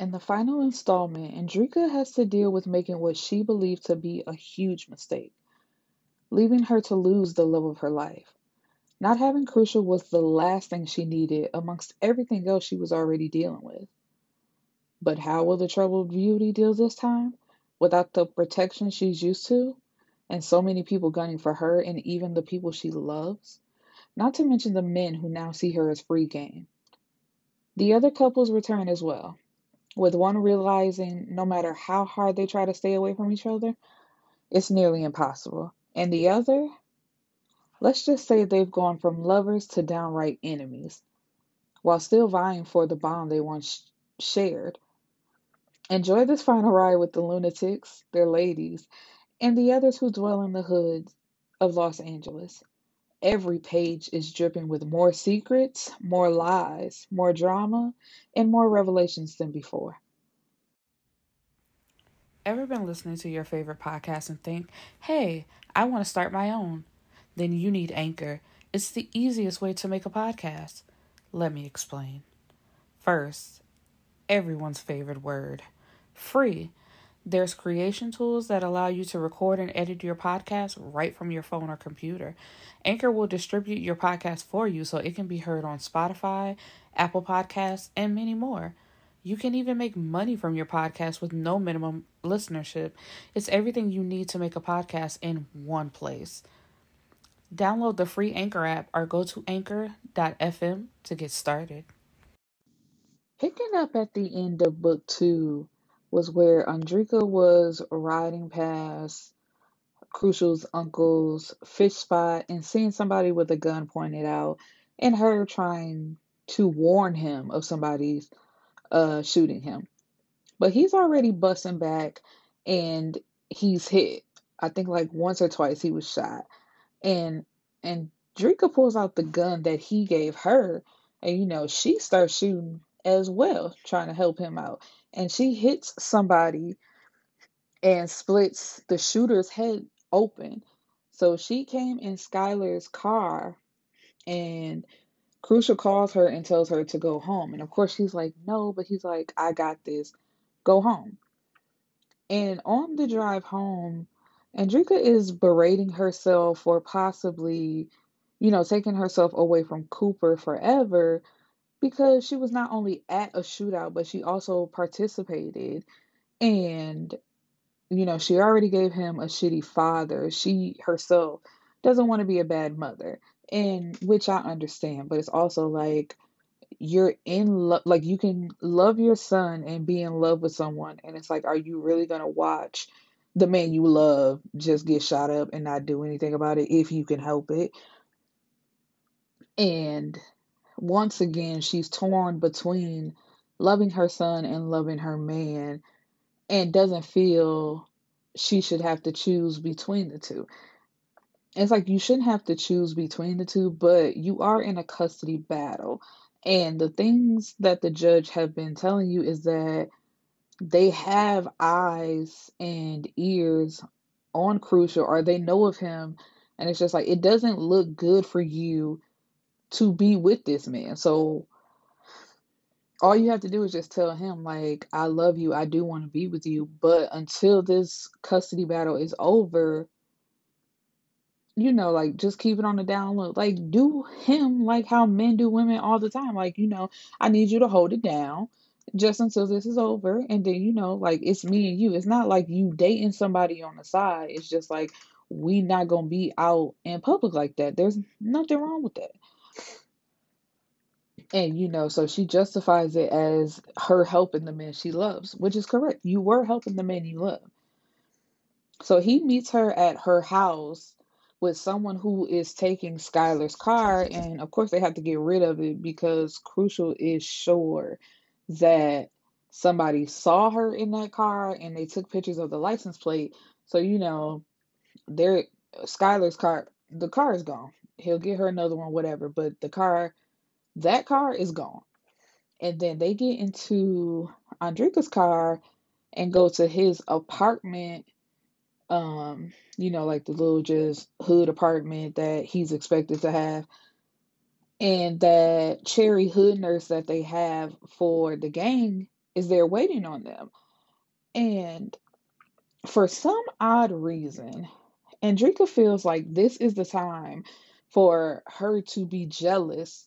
In the final installment, Andrika has to deal with making what she believed to be a huge mistake, leaving her to lose the love of her life. Not having Crucial was the last thing she needed amongst everything else she was already dealing with. But how will the troubled beauty deal this time? Without the protection she's used to? And so many people gunning for her and even the people she loves? Not to mention the men who now see her as free game. The other couples return as well, with one realizing no matter how hard they try to stay away from each other, it's nearly impossible. And the other, let's just say they've gone from lovers to downright enemies, while still vying for the bond they once shared. Enjoy this final ride with the lunatics, their ladies, and the others who dwell in the hoods of Los Angeles. Every page is dripping with more secrets, more lies, more drama, and more revelations than before. Ever been listening to your favorite podcast and think, hey, I want to start my own? Then you need Anchor. It's the easiest way to make a podcast. Let me explain. First, everyone's favorite word free. There's creation tools that allow you to record and edit your podcast right from your phone or computer. Anchor will distribute your podcast for you so it can be heard on Spotify, Apple Podcasts, and many more. You can even make money from your podcast with no minimum listenership. It's everything you need to make a podcast in one place. Download the free Anchor app or go to anchor.fm to get started. Picking up at the end of book two was where Andrika was riding past Crucial's uncle's fish spot and seeing somebody with a gun pointed out and her trying to warn him of somebody's uh shooting him. But he's already busting back and he's hit. I think like once or twice he was shot. And and Drika pulls out the gun that he gave her and you know she starts shooting as well, trying to help him out. And she hits somebody and splits the shooter's head open. So she came in Skylar's car and Crucial calls her and tells her to go home. And of course, she's like, no, but he's like, I got this. Go home. And on the drive home, Andrika is berating herself for possibly, you know, taking herself away from Cooper forever because she was not only at a shootout, but she also participated. And, you know, she already gave him a shitty father. She herself doesn't want to be a bad mother and which I understand, but it's also like you're in love, like you can love your son and be in love with someone, and it's like, are you really gonna watch the man you love just get shot up and not do anything about it if you can help it? And once again, she's torn between loving her son and loving her man, and doesn't feel she should have to choose between the two it's like you shouldn't have to choose between the two, but you are in a custody battle. And the things that the judge have been telling you is that they have eyes and ears on Crucial or they know of him. And it's just like, it doesn't look good for you to be with this man. So all you have to do is just tell him, like, I love you. I do want to be with you. But until this custody battle is over, you know, like just keep it on the down low. Like do him like how men do women all the time. Like, you know, I need you to hold it down just until this is over. And then, you know, like it's me and you. It's not like you dating somebody on the side. It's just like we not gonna be out in public like that. There's nothing wrong with that. And you know, so she justifies it as her helping the man she loves, which is correct. You were helping the man you love. So he meets her at her house with someone who is taking Skylar's car, and of course they have to get rid of it because Crucial is sure that somebody saw her in that car and they took pictures of the license plate. So you know, there Skylar's car, the car is gone. He'll get her another one, whatever. But the car, that car is gone. And then they get into Andrika's car and go to his apartment um, you know, like the little just hood apartment that he's expected to have. And that cherry hood nurse that they have for the gang is there waiting on them. And for some odd reason, Andrika feels like this is the time for her to be jealous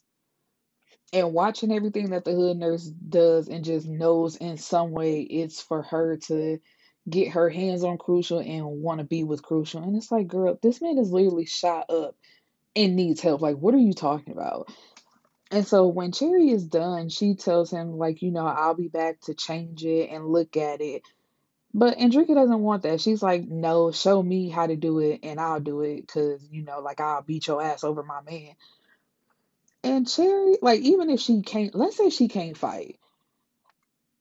and watching everything that the hood nurse does and just knows in some way it's for her to get her hands on Crucial and want to be with Crucial. And it's like, girl, this man is literally shot up and needs help. Like, what are you talking about? And so when Cherry is done, she tells him, like, you know, I'll be back to change it and look at it. But Andrika doesn't want that. She's like, no, show me how to do it and I'll do it because, you know, like I'll beat your ass over my man. And Cherry, like, even if she can't, let's say she can't fight,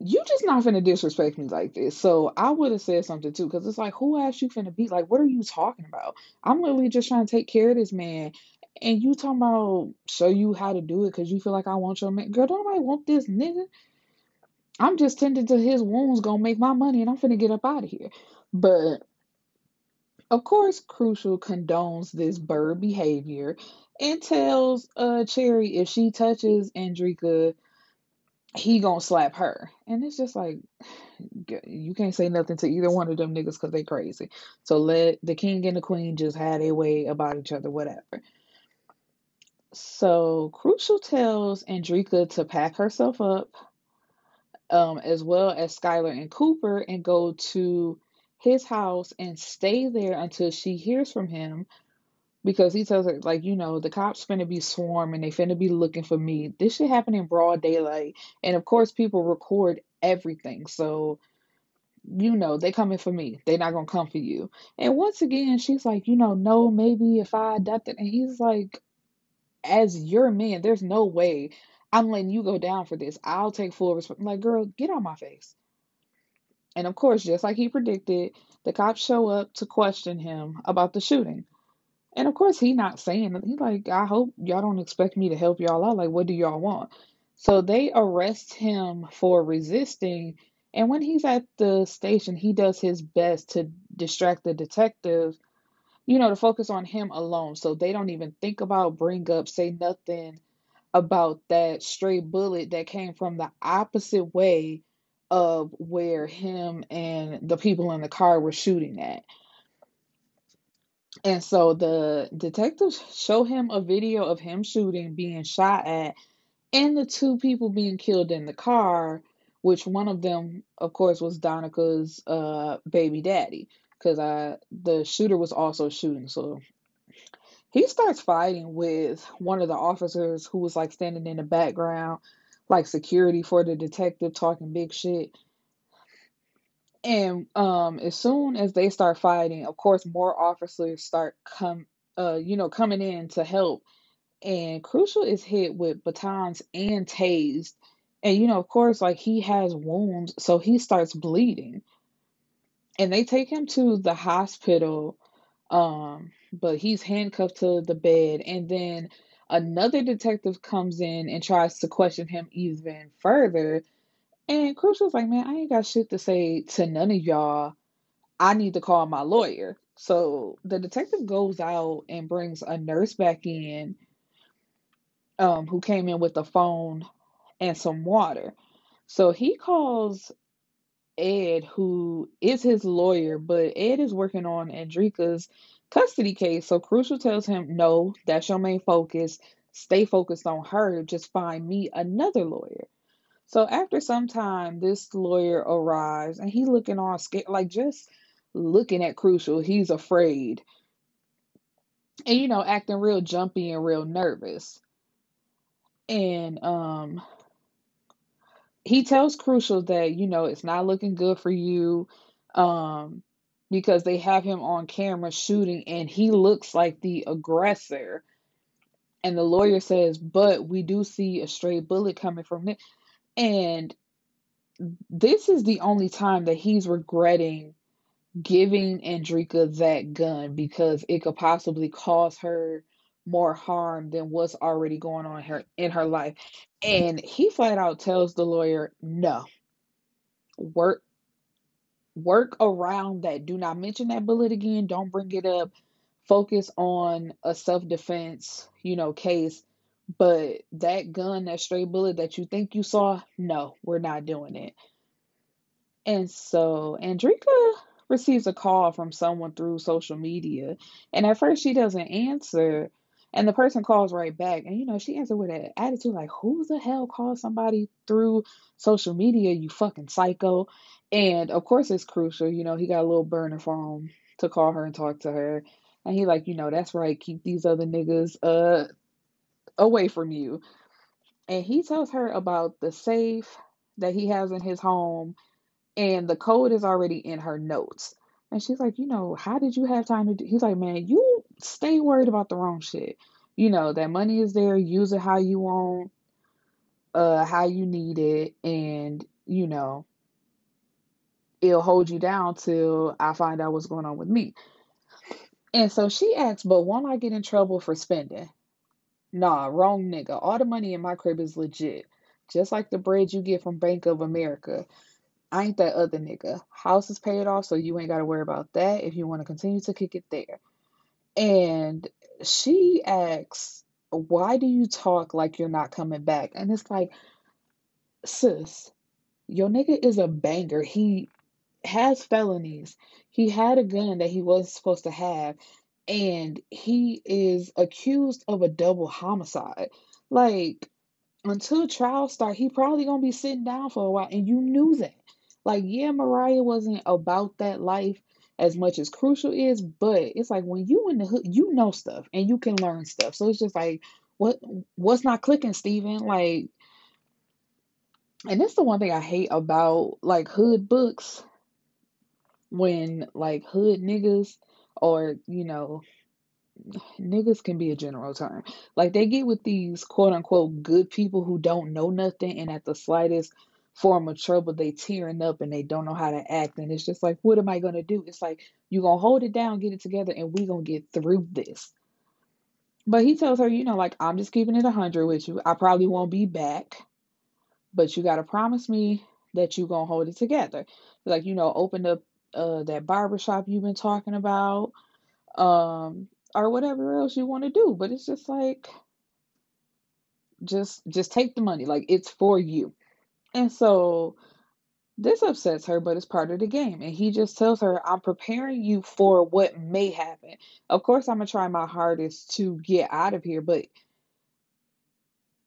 you just not finna disrespect me like this. So I would have said something too, because it's like, who asked you finna beat? Like, what are you talking about? I'm literally just trying to take care of this man. And you talking about show you how to do it because you feel like I want your man. Girl, don't nobody want this nigga. I'm just tending to his wounds, gonna make my money, and I'm finna get up out of here. But of course, Crucial condones this bird behavior and tells uh Cherry if she touches Andrika, he gonna slap her. And it's just like you can't say nothing to either one of them niggas because they crazy. So let the king and the queen just have their way about each other, whatever. So Crucial tells Andrika to pack herself up, um, as well as Skylar and Cooper, and go to his house and stay there until she hears from him because he tells her like you know the cops finna be swarming. They finna be looking for me. This shit happened in broad daylight. And of course people record everything. So you know they coming for me. They not gonna come for you. And once again she's like you know no maybe if i adopted and he's like as your man there's no way i'm letting you go down for this i'll take full responsibility like girl get on my face and of course just like he predicted the cops show up to question him about the shooting and of course, he not saying. He like, I hope y'all don't expect me to help y'all out. Like, what do y'all want? So they arrest him for resisting. And when he's at the station, he does his best to distract the detectives, you know, to focus on him alone. So they don't even think about, bring up, say nothing about that stray bullet that came from the opposite way of where him and the people in the car were shooting at. And so the detectives show him a video of him shooting, being shot at, and the two people being killed in the car, which one of them, of course, was Donica's uh, baby daddy, because the shooter was also shooting. So he starts fighting with one of the officers who was like standing in the background, like security for the detective, talking big shit. And um, as soon as they start fighting, of course, more officers start come, uh, you know, coming in to help. And Crucial is hit with batons and tased. And you know, of course, like he has wounds, so he starts bleeding. And they take him to the hospital, um, but he's handcuffed to the bed. And then another detective comes in and tries to question him even further. And Crucial's like, man, I ain't got shit to say to none of y'all. I need to call my lawyer. So the detective goes out and brings a nurse back in um, who came in with a phone and some water. So he calls Ed, who is his lawyer, but Ed is working on Andrika's custody case. So Crucial tells him, no, that's your main focus. Stay focused on her. Just find me another lawyer. So after some time, this lawyer arrives and he's looking all scared, like just looking at Crucial. He's afraid. And, you know, acting real jumpy and real nervous. And um he tells Crucial that, you know, it's not looking good for you. Um because they have him on camera shooting and he looks like the aggressor. And the lawyer says, but we do see a stray bullet coming from it. And this is the only time that he's regretting giving Andrika that gun because it could possibly cause her more harm than what's already going on her in her life. And he flat out tells the lawyer, no. Work work around that. Do not mention that bullet again. Don't bring it up. Focus on a self-defense, you know, case. But that gun, that stray bullet that you think you saw, no, we're not doing it. And so Andrika receives a call from someone through social media. And at first she doesn't answer. And the person calls right back. And you know, she answered with an attitude like, Who the hell calls somebody through social media, you fucking psycho? And of course it's crucial. You know, he got a little burner phone to call her and talk to her. And he like, you know, that's right, keep these other niggas uh away from you. And he tells her about the safe that he has in his home and the code is already in her notes. And she's like, you know, how did you have time to do? He's like, man, you stay worried about the wrong shit. You know, that money is there, use it how you want, uh, how you need it, and you know, it'll hold you down till I find out what's going on with me. And so she asks, but won't I get in trouble for spending? Nah, wrong nigga. All the money in my crib is legit. Just like the bread you get from Bank of America. I ain't that other nigga. House is paid off, so you ain't got to worry about that if you want to continue to kick it there. And she asks, Why do you talk like you're not coming back? And it's like, Sis, your nigga is a banger. He has felonies. He had a gun that he wasn't supposed to have. And he is accused of a double homicide. Like, until trial start, he probably gonna be sitting down for a while, and you knew that. Like, yeah, Mariah wasn't about that life as much as Crucial is, but it's like when you in the hood, you know stuff and you can learn stuff. So it's just like, what what's not clicking, Steven? Like, and that's the one thing I hate about like hood books when like hood niggas or you know niggas can be a general term. Like they get with these quote unquote good people who don't know nothing and at the slightest form of trouble they tearing up and they don't know how to act and it's just like what am I gonna do? It's like you're gonna hold it down, get it together, and we gonna get through this. But he tells her, you know, like I'm just keeping it a hundred with you. I probably won't be back, but you gotta promise me that you're gonna hold it together. Like, you know, open up uh that barbershop you've been talking about um or whatever else you want to do but it's just like just just take the money like it's for you and so this upsets her but it's part of the game and he just tells her i'm preparing you for what may happen of course i'm gonna try my hardest to get out of here but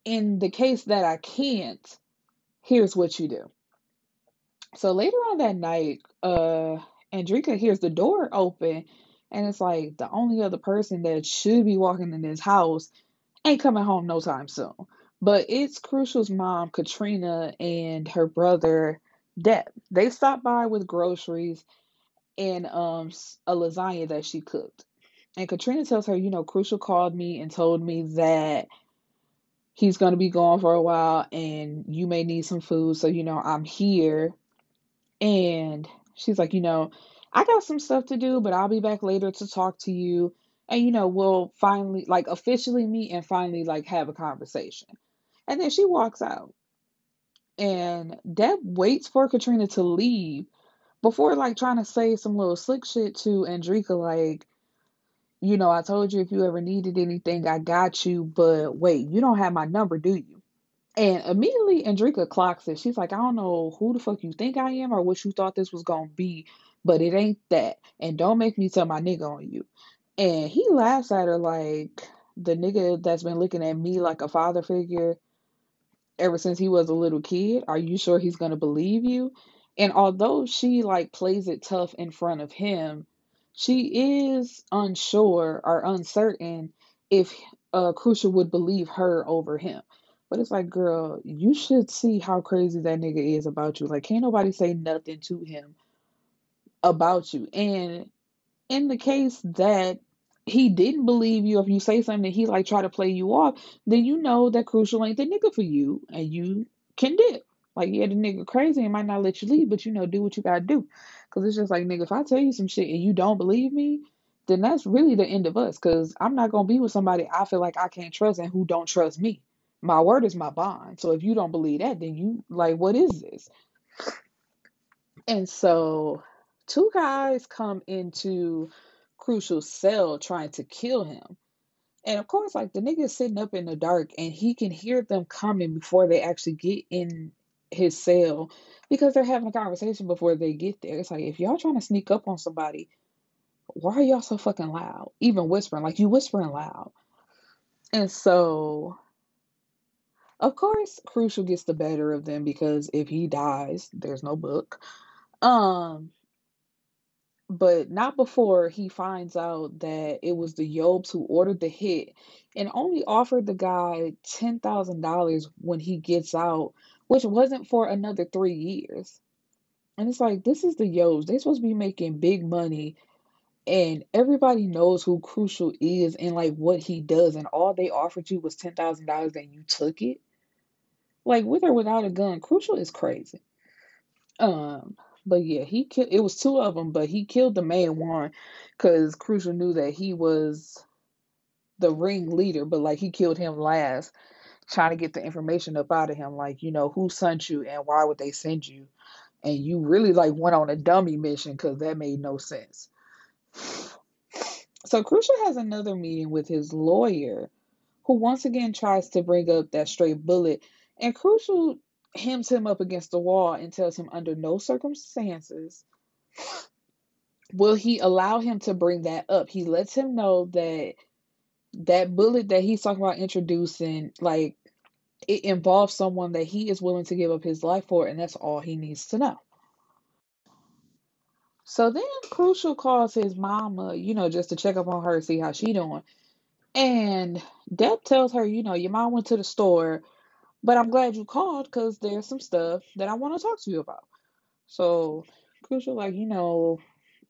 in the case that i can't here's what you do so later on that night uh andrika hears the door open and it's like the only other person that should be walking in this house ain't coming home no time soon. But it's Crucial's mom, Katrina, and her brother, Deb. They stopped by with groceries and um a lasagna that she cooked. And Katrina tells her, you know, Crucial called me and told me that he's going to be gone for a while and you may need some food. So, you know, I'm here. And she's like, you know, I got some stuff to do, but I'll be back later to talk to you. And, you know, we'll finally, like, officially meet and finally, like, have a conversation. And then she walks out. And Deb waits for Katrina to leave before, like, trying to say some little slick shit to Andrika, like, you know, I told you if you ever needed anything, I got you, but wait, you don't have my number, do you? And immediately Andrika clocks it. She's like, I don't know who the fuck you think I am or what you thought this was gonna be, but it ain't that. And don't make me tell my nigga on you. And he laughs at her like the nigga that's been looking at me like a father figure ever since he was a little kid. Are you sure he's gonna believe you? And although she like plays it tough in front of him, she is unsure or uncertain if uh, Crucial would believe her over him. But it's like, girl, you should see how crazy that nigga is about you. Like, can't nobody say nothing to him about you. And in the case that he didn't believe you, if you say something he like try to play you off, then you know that Crucial ain't the nigga for you, and you can dip. Like, yeah, the nigga crazy and might not let you leave, but you know, do what you gotta do. Cause it's just like, nigga, if I tell you some shit and you don't believe me, then that's really the end of us. Cause I'm not gonna be with somebody I feel like I can't trust and who don't trust me. My word is my bond. So if you don't believe that, then you like, what is this? And so two guys come into Crucial cell trying to kill him. And of course, like the nigga is sitting up in the dark and he can hear them coming before they actually get in his cell because they're having a conversation before they get there. It's like if y'all trying to sneak up on somebody, why are y'all so fucking loud? Even whispering, like you whispering loud. And so of course Crucial gets the better of them because if he dies, there's no book. Um but not before he finds out that it was the Yobes who ordered the hit and only offered the guy $10,000 when he gets out, which wasn't for another three years. And it's like, this is the Yobes. They're supposed to be making big money, and everybody knows who Crucial is and like what he does, and all they offered you was $10,000 and you took it. Like, with or without a gun, Crucial is crazy. Um, but yeah, he killed. It was two of them, but he killed the main one because Crucial knew that he was the ring leader. But like he killed him last, trying to get the information up out of him, like you know who sent you and why would they send you, and you really like went on a dummy mission because that made no sense. So Crucial has another meeting with his lawyer, who once again tries to bring up that straight bullet, and Crucial hems him up against the wall and tells him under no circumstances will he allow him to bring that up. He lets him know that that bullet that he's talking about introducing, like it involves someone that he is willing to give up his life for, and that's all he needs to know. So then Crucial calls his mama, you know, just to check up on her, see how she doing. And Deb tells her, you know, your mom went to the store but I'm glad you called because there's some stuff that I want to talk to you about. So, Crucial, like, you know,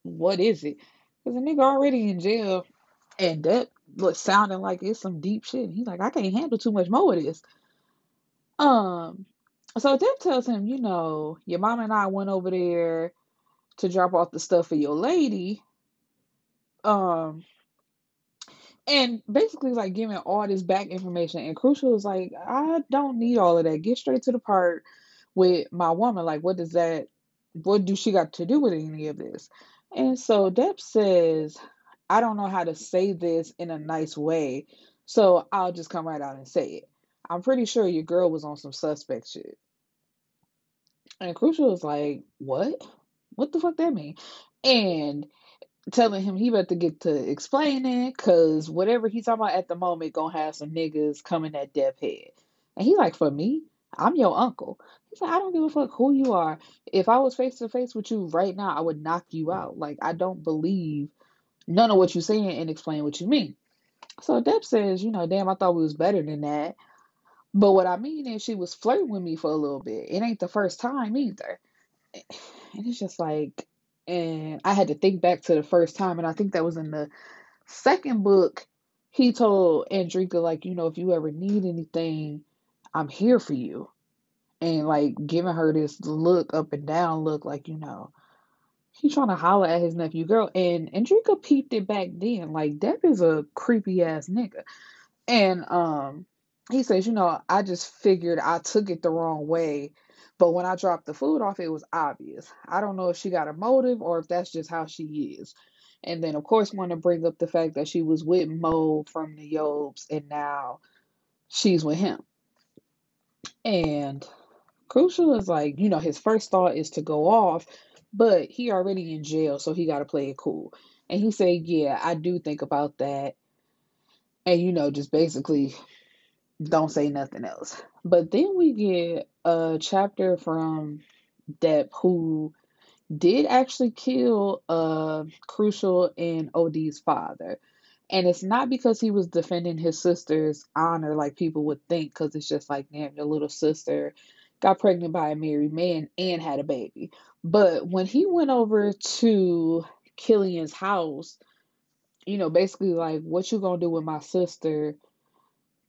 what is it? Because the nigga already in jail and that looks sounding like it's some deep shit. He's like, I can't handle too much more of this. Um, so Depp tells him, you know, your mom and I went over there to drop off the stuff for your lady. Um, and basically like giving all this back information and crucial is like i don't need all of that. Get straight to the part with my woman. Like what does that what do she got to do with any of this? And so Depp says i don't know how to say this in a nice way so i'll just come right out and say it. I'm pretty sure your girl was on some suspect shit. And crucial is like what? What the fuck that mean? And telling him he better get to explaining because whatever he's talking about at the moment gonna have some niggas coming at death head. And he like, for me, I'm your uncle. He's like, I don't give a fuck who you are. If I was face to face with you right now, I would knock you out. Like I don't believe none of what you're saying and explain what you mean. So Depp says, you know, damn, I thought we was better than that. But what I mean is she was flirting with me for a little bit. It ain't the first time either. And it's just like and I had to think back to the first time, and I think that was in the second book. He told Andrika, like, you know, if you ever need anything, I'm here for you. And like giving her this look up and down look, like, you know, he's trying to holler at his nephew girl. And Andrika peeped it back then. Like, Depp is a creepy ass nigga. And um he says, you know, I just figured I took it the wrong way but when I dropped the food off, it was obvious. I don't know if she got a motive or if that's just how she is. And then, of course, want to bring up the fact that she was with Mo from the Yobes and now she's with him. And Crucial is like, you know, his first thought is to go off, but he already in jail, so he got to play it cool. And he said, yeah, I do think about that. And, you know, just basically don't say nothing else. But then we get a chapter from Depp who did actually kill uh Crucial and OD's father. And it's not because he was defending his sister's honor like people would think, because it's just like, damn, your little sister got pregnant by a married man and had a baby. But when he went over to Killian's house, you know, basically like, what you gonna do with my sister?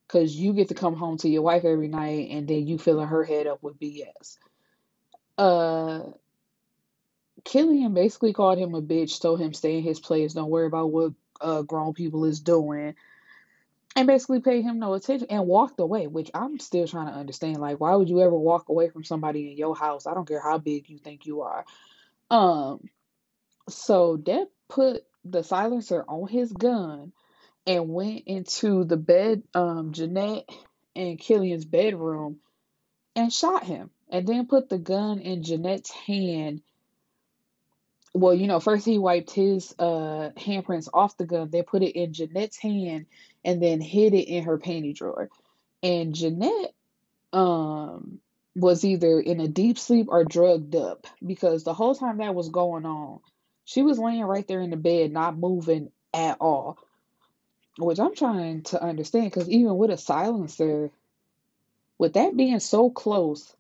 Because you get to come home to your wife every night and then you filling her head up with BS. Uh, Killian basically called him a bitch, told him stay in his place, don't worry about what uh, grown people is doing, and basically paid him no attention and walked away, which I'm still trying to understand. Like, why would you ever walk away from somebody in your house? I don't care how big you think you are. Um, so Depp put the silencer on his gun and went into the bed, um, Jeanette and Killian's bedroom and shot him. and then put the gun in Jeanette's hand. Well, you know, first he wiped his uh, handprints off the gun, then put it in Jeanette's hand, and then hid it in her panty drawer. And Jeanette um, was either in a deep sleep or drugged up because the whole time that was going on, she was laying right there in the bed, not moving at all. Which I'm trying to understand because even with a silencer, with that being so close,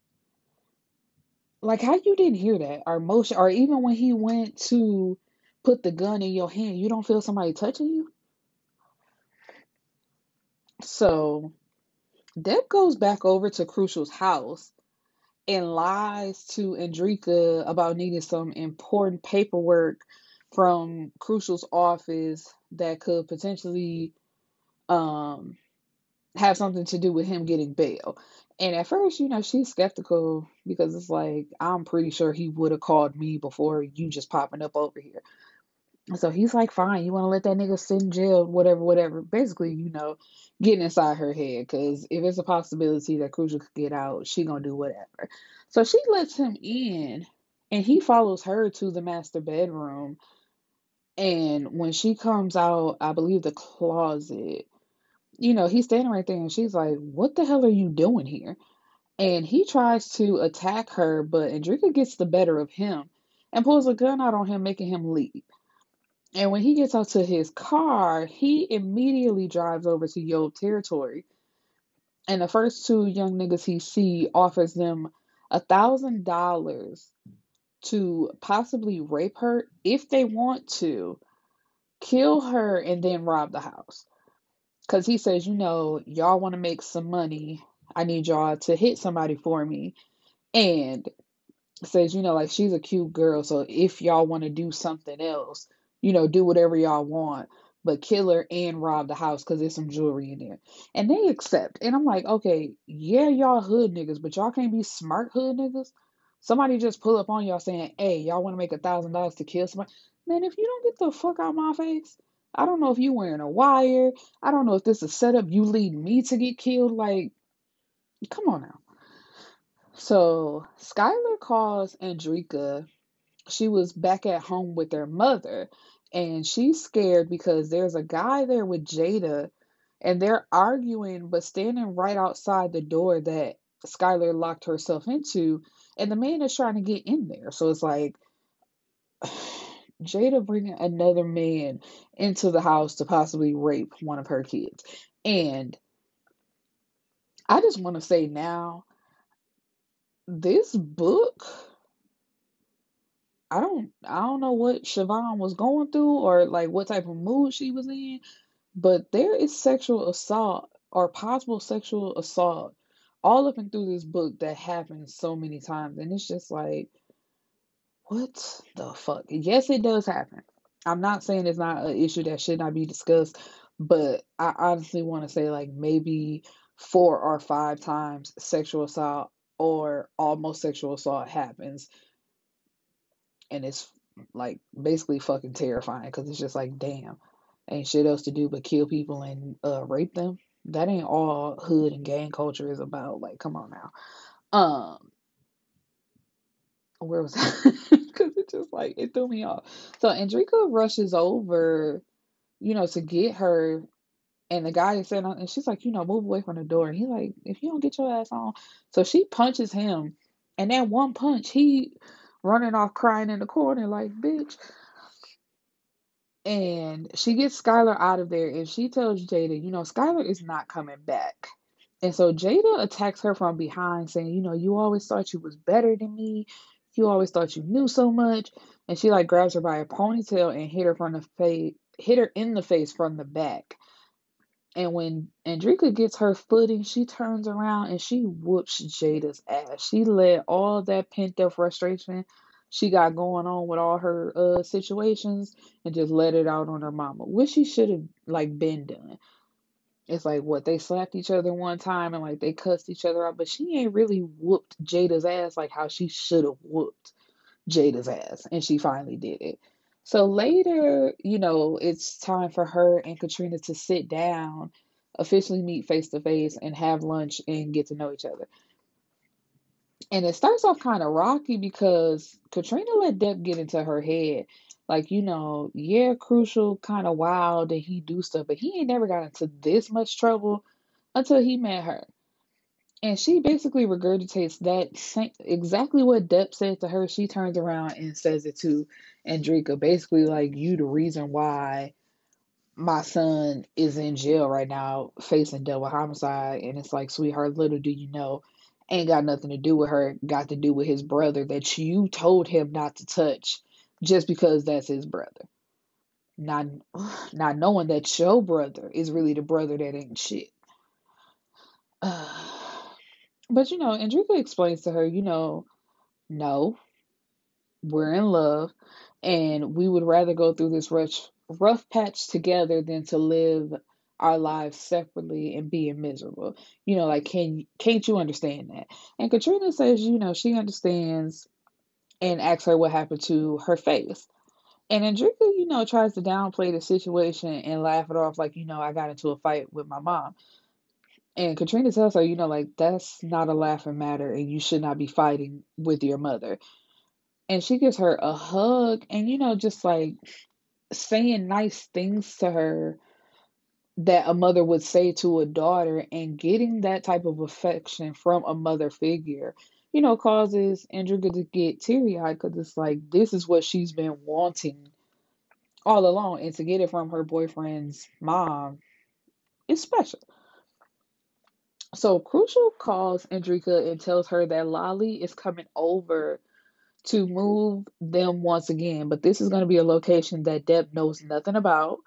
like how you didn't hear that or motion, or even when he went to put the gun in your hand, you don't feel somebody touching you. So Deb goes back over to Crucial's house and lies to Andrika about needing some important paperwork from Crucial's office that could potentially um have something to do with him getting bail. And at first, you know, she's skeptical because it's like, I'm pretty sure he would have called me before you just popping up over here. So he's like, fine, you want to let that nigga sit in jail, whatever, whatever. Basically, you know, getting inside her head because if it's a possibility that Crucial could get out, she gonna do whatever. So she lets him in, and he follows her to the master bedroom. And when she comes out, I believe the closet, you know, he's standing right there, and she's like, "What the hell are you doing here?" And he tries to attack her, but Andrika gets the better of him and pulls a gun out on him, making him leave. And when he gets out to his car, he immediately drives over to Yob territory. And the first two young niggas he see offers them a thousand dollars to possibly rape her if they want to, kill her, and then rob the house. Cause he says, you know, y'all want to make some money. I need y'all to hit somebody for me. And says, you know, like she's a cute girl, so if y'all want to do something else, you know, do whatever y'all want, but kill her and rob the house because there's some jewelry in there. And they accept. And I'm like, okay, yeah, y'all hood niggas, but y'all can't be smart hood niggas. Somebody just pull up on y'all saying, hey, y'all want to make a thousand dollars to kill somebody. Man, if you don't get the fuck out of my face, I don't know if you wearing a wire. I don't know if this is set up. You lead me to get killed. Like, come on now. So Skylar calls Andrika. She was back at home with her mother, and she's scared because there's a guy there with Jada, and they're arguing, but standing right outside the door that Skylar locked herself into, and the man is trying to get in there. So it's like Jada bringing another man into the house to possibly rape one of her kids. And I just want to say now, this book, I don't I don't know what Shvonne was going through or like what type of mood she was in, but there is sexual assault or possible sexual assault all up and through this book that happens so many times and it's just like what the fuck? Yes, it does happen. I'm not saying it's not an issue that should not be discussed, but I honestly want to say like maybe four or five times sexual assault or almost sexual assault happens and it's like basically fucking terrifying because it's just like damn ain't shit else to do but kill people and uh rape them that ain't all hood and gang culture is about like come on now. Um where was that because it just like it threw me off. So andrika rushes over you know to get her and the guy is sitting and she's like you know move away from the door. And he's like if you don't get your ass on. So she punches him and that one punch he running off crying in the corner like bitch and she gets Skylar out of there and she tells Jada, you know, Skylar is not coming back. And so Jada attacks her from behind, saying, you know, you always thought you was better than me. You always thought you knew so much. And she like grabs her by a ponytail and hit her from the face hit her in the face from the back. And when Andrika gets her footing, she turns around and she whoops Jada's ass. She let all that pent up frustration she got going on with all her uh situations and just let it out on her mama, which she should have like been done. It's like what they slapped each other one time and like they cussed each other out, but she ain't really whooped Jada's ass like how she should have whooped Jada's ass, and she finally did it. So later, you know, it's time for her and Katrina to sit down, officially meet face to face, and have lunch and get to know each other. And it starts off kind of rocky because Katrina let Depp get into her head. Like, you know, yeah, crucial, kind of wild that he do stuff, but he ain't never got into this much trouble until he met her. And she basically regurgitates that same, exactly what Depp said to her. She turns around and says it to Andrika. Basically, like, you the reason why my son is in jail right now facing double homicide. And it's like, sweetheart, little do you know, ain't got nothing to do with her, got to do with his brother that you told him not to touch just because that's his brother. Not, not knowing that your brother is really the brother that ain't shit. Uh, but you know, Andrika explains to her, you know, no, we're in love, and we would rather go through this rough, rough patch together than to live our lives separately and being miserable. You know, like can can't you understand that? And Katrina says, you know, she understands and asks her what happened to her face. And Andrika, you know, tries to downplay the situation and laugh it off like, you know, I got into a fight with my mom. And Katrina tells her, you know, like that's not a laughing matter and you should not be fighting with your mother. And she gives her a hug and, you know, just like saying nice things to her that a mother would say to a daughter and getting that type of affection from a mother figure, you know, causes Andrika to get teary eyed because it's like this is what she's been wanting all along. And to get it from her boyfriend's mom is special. So Crucial calls Andrika and tells her that Lolly is coming over to move them once again, but this is going to be a location that deb knows nothing about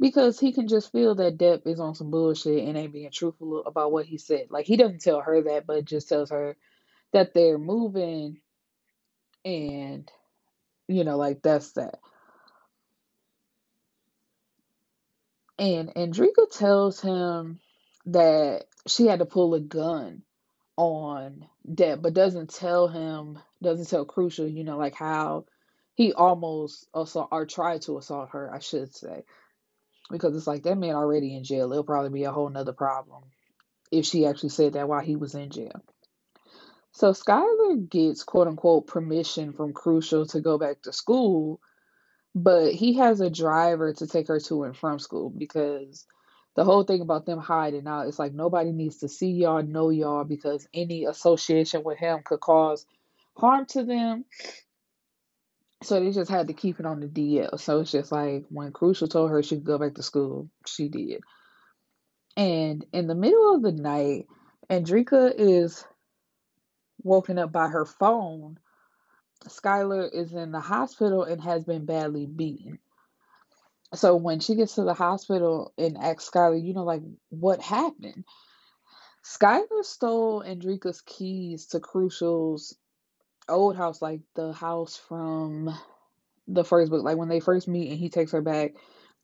because he can just feel that Depp is on some bullshit and ain't being truthful about what he said. Like he doesn't tell her that, but just tells her that they're moving and you know, like that's that. And Andrika tells him that she had to pull a gun on Depp, but doesn't tell him, doesn't tell Crucial, you know, like how he almost assault or tried to assault her, I should say. Because it's like that man already in jail. It'll probably be a whole nother problem if she actually said that while he was in jail. So Skylar gets quote unquote permission from Crucial to go back to school, but he has a driver to take her to and from school because the whole thing about them hiding out, it's like nobody needs to see y'all, know y'all, because any association with him could cause harm to them. So they just had to keep it on the DL. So it's just like when Crucial told her she could go back to school, she did. And in the middle of the night, Andrika is woken up by her phone. Skylar is in the hospital and has been badly beaten. So when she gets to the hospital and asks Skylar, you know, like what happened? Skylar stole Andrika's keys to Crucial's old house, like the house from the first book, like when they first meet and he takes her back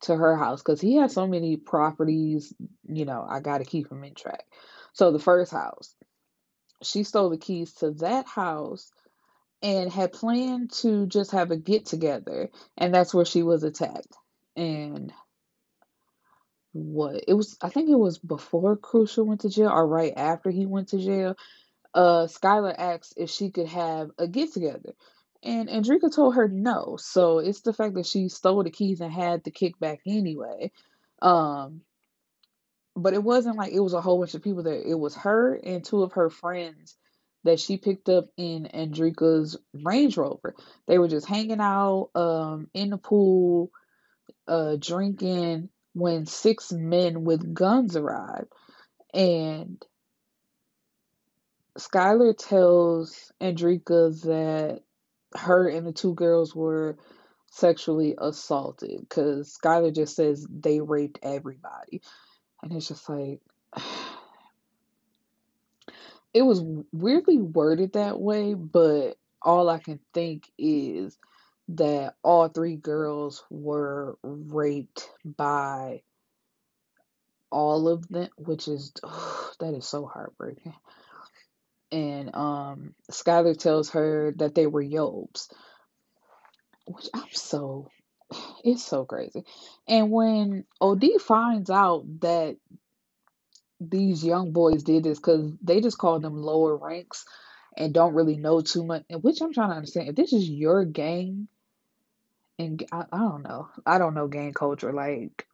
to her house because he has so many properties, you know, I got to keep him in track. So the first house, she stole the keys to that house and had planned to just have a get together, and that's where she was attacked. And what it was, I think it was before Crucial went to jail or right after he went to jail. Uh, Skylar asked if she could have a get together. And Andrika told her no. So it's the fact that she stole the keys and had the kickback anyway. Um, but it wasn't like it was a whole bunch of people there. It was her and two of her friends that she picked up in Andrika's Range Rover. They were just hanging out um, in the pool, uh, drinking when six men with guns arrived. And Skylar tells Andrika that her and the two girls were sexually assaulted because Skylar just says they raped everybody. And it's just like, it was weirdly worded that way, but all I can think is that all three girls were raped by all of them, which is that is so heartbreaking. And um Skylar tells her that they were Yobes, which I'm so it's so crazy. And when OD finds out that these young boys did this, because they just called them lower ranks, and don't really know too much, which I'm trying to understand. If this is your gang, and I, I don't know, I don't know gang culture like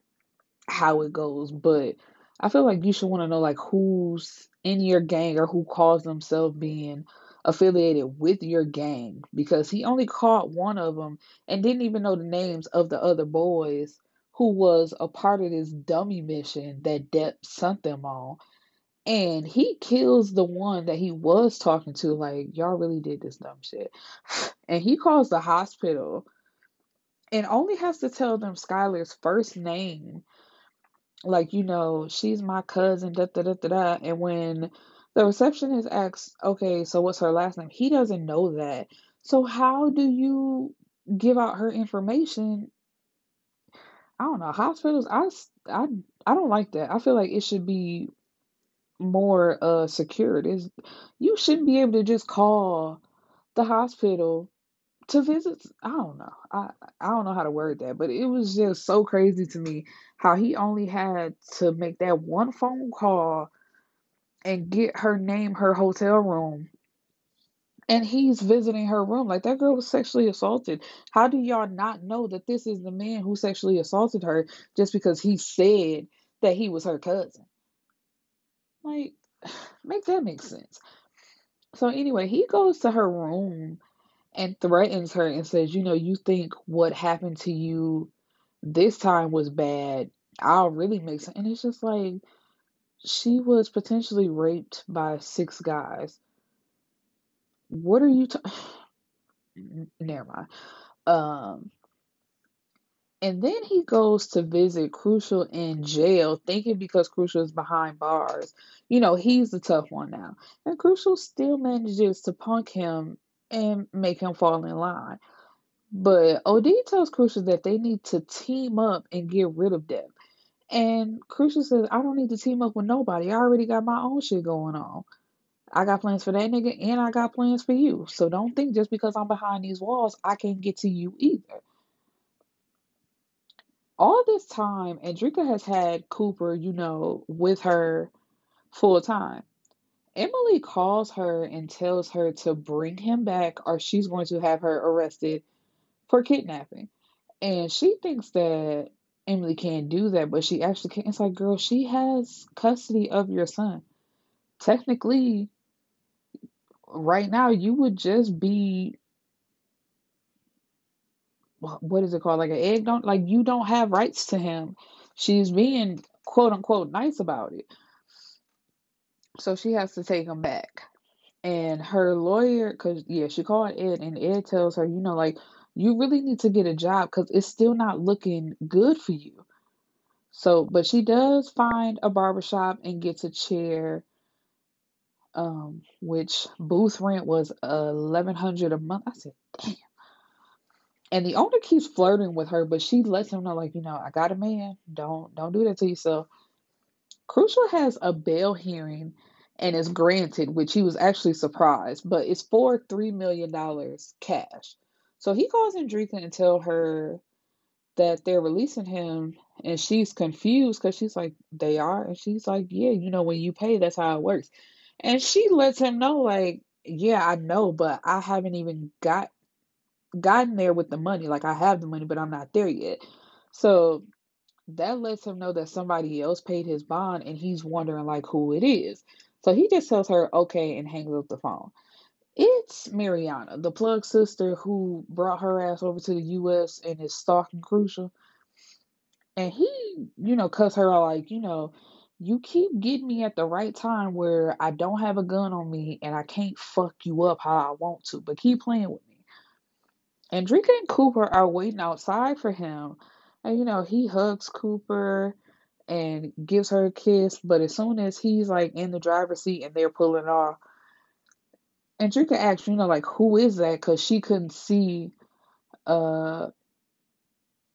how it goes, but I feel like you should want to know like who's in your gang or who calls themselves being affiliated with your gang because he only caught one of them and didn't even know the names of the other boys who was a part of this dummy mission that Depp sent them on. And he kills the one that he was talking to, like, y'all really did this dumb shit. And he calls the hospital and only has to tell them Skylar's first name. Like, you know, she's my cousin, da da da da da. And when the receptionist asks, okay, so what's her last name? He doesn't know that. So how do you give out her information? I don't know. Hospitals, I, I, I don't like that. I feel like it should be more uh secured. Is you shouldn't be able to just call the hospital to visit. I don't know. I I don't know how to word that, but it was just so crazy to me how he only had to make that one phone call and get her name her hotel room and he's visiting her room like that girl was sexually assaulted how do y'all not know that this is the man who sexually assaulted her just because he said that he was her cousin like make that make sense so anyway he goes to her room and threatens her and says you know you think what happened to you this time was bad i'll really make sense and it's just like she was potentially raped by six guys. What are you? Ta- Never mind. Um, and then he goes to visit Crucial in jail, thinking because Crucial is behind bars, you know, he's the tough one now. And Crucial still manages to punk him and make him fall in line. But OD tells Crucial that they need to team up and get rid of them. And Crucial says, I don't need to team up with nobody. I already got my own shit going on. I got plans for that nigga and I got plans for you. So don't think just because I'm behind these walls, I can't get to you either. All this time, Andrika has had Cooper, you know, with her full time. Emily calls her and tells her to bring him back or she's going to have her arrested for kidnapping. And she thinks that Emily can't do that, but she actually can't. It's like, girl, she has custody of your son. Technically, right now, you would just be what is it called? Like an egg don't like you don't have rights to him. She's being quote unquote nice about it. So she has to take him back. And her lawyer, because yeah, she called Ed, and Ed tells her, you know, like, you really need to get a job because it's still not looking good for you. So, but she does find a barbershop and gets a chair, um, which booth rent was eleven hundred a month. I said, damn. And the owner keeps flirting with her, but she lets him know, like, you know, I got a man. Don't don't do that to yourself. Crucial has a bail hearing and is granted, which he was actually surprised, but it's for three million dollars cash. So he calls Andrika and tell her that they're releasing him and she's confused because she's like, they are? And she's like, yeah, you know, when you pay, that's how it works. And she lets him know, like, yeah, I know, but I haven't even got gotten there with the money. Like I have the money, but I'm not there yet. So that lets him know that somebody else paid his bond and he's wondering like who it is. So he just tells her okay and hangs up the phone. It's Mariana, the plug sister who brought her ass over to the US and is stalking Crucial. And he, you know, cuss her out like, you know, you keep getting me at the right time where I don't have a gun on me and I can't fuck you up how I want to, but keep playing with me. Andrika and Cooper are waiting outside for him. And, you know, he hugs Cooper and gives her a kiss, but as soon as he's like in the driver's seat and they're pulling off, and Andrika asks, you know, like, who is that? Because she couldn't see uh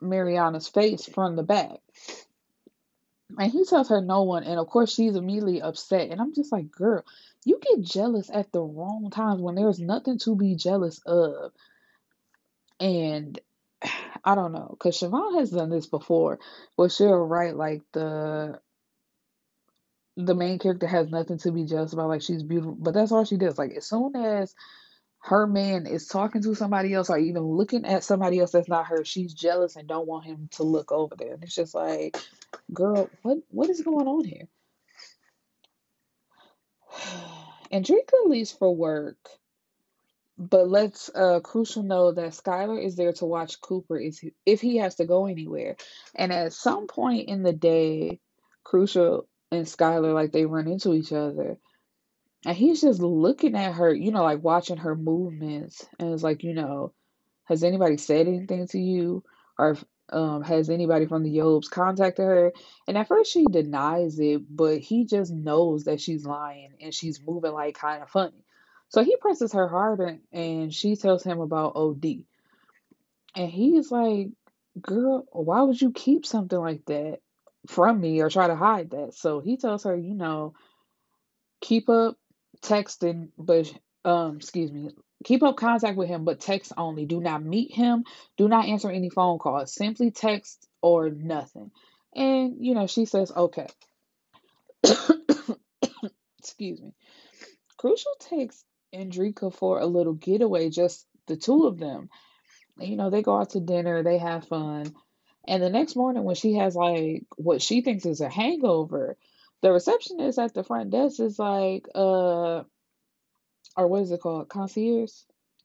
Mariana's face from the back. And he tells her no one, and of course she's immediately upset. And I'm just like, girl, you get jealous at the wrong times when there's nothing to be jealous of. And I don't know, because Shvonne has done this before, where she'll write like the the main character has nothing to be jealous about. Like she's beautiful, but that's all she does. Like as soon as her man is talking to somebody else or even looking at somebody else that's not her, she's jealous and don't want him to look over there. And it's just like, girl, what what is going on here? And Andrika leaves for work, but lets uh, Crucial know that Skylar is there to watch Cooper he, if he has to go anywhere. And at some point in the day, Crucial and Skylar like they run into each other. And he's just looking at her, you know, like watching her movements. And it's like, you know, has anybody said anything to you? Or um, has anybody from the Yobes contacted her? And at first she denies it, but he just knows that she's lying and she's moving like kind of funny. So he presses her harder and she tells him about OD. And he's like, Girl, why would you keep something like that from me or try to hide that? So he tells her, you know, keep up texting, but um, excuse me, keep up contact with him, but text only. Do not meet him. Do not answer any phone calls. Simply text or nothing. And you know, she says, okay. excuse me. Crucial takes Andrika for a little getaway, just the two of them. You know, they go out to dinner, they have fun. And the next morning, when she has like what she thinks is a hangover, the receptionist at the front desk is like, uh, or what is it called? Concierge?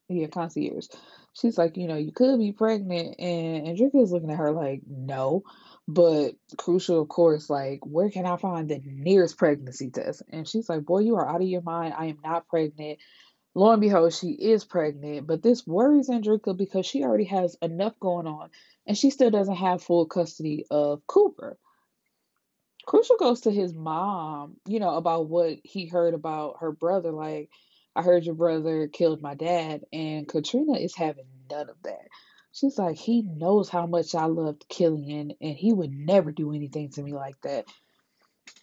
Yeah, concierge. She's like, you know, you could be pregnant. And Andrika is looking at her like, no. But crucial, of course, like, where can I find the nearest pregnancy test? And she's like, boy, you are out of your mind. I am not pregnant. Lo and behold, she is pregnant. But this worries Andrika because she already has enough going on and she still doesn't have full custody of Cooper. Crucial goes to his mom, you know, about what he heard about her brother. Like, I heard your brother killed my dad, and Katrina is having none of that. She's like, he knows how much I loved Killian, and he would never do anything to me like that.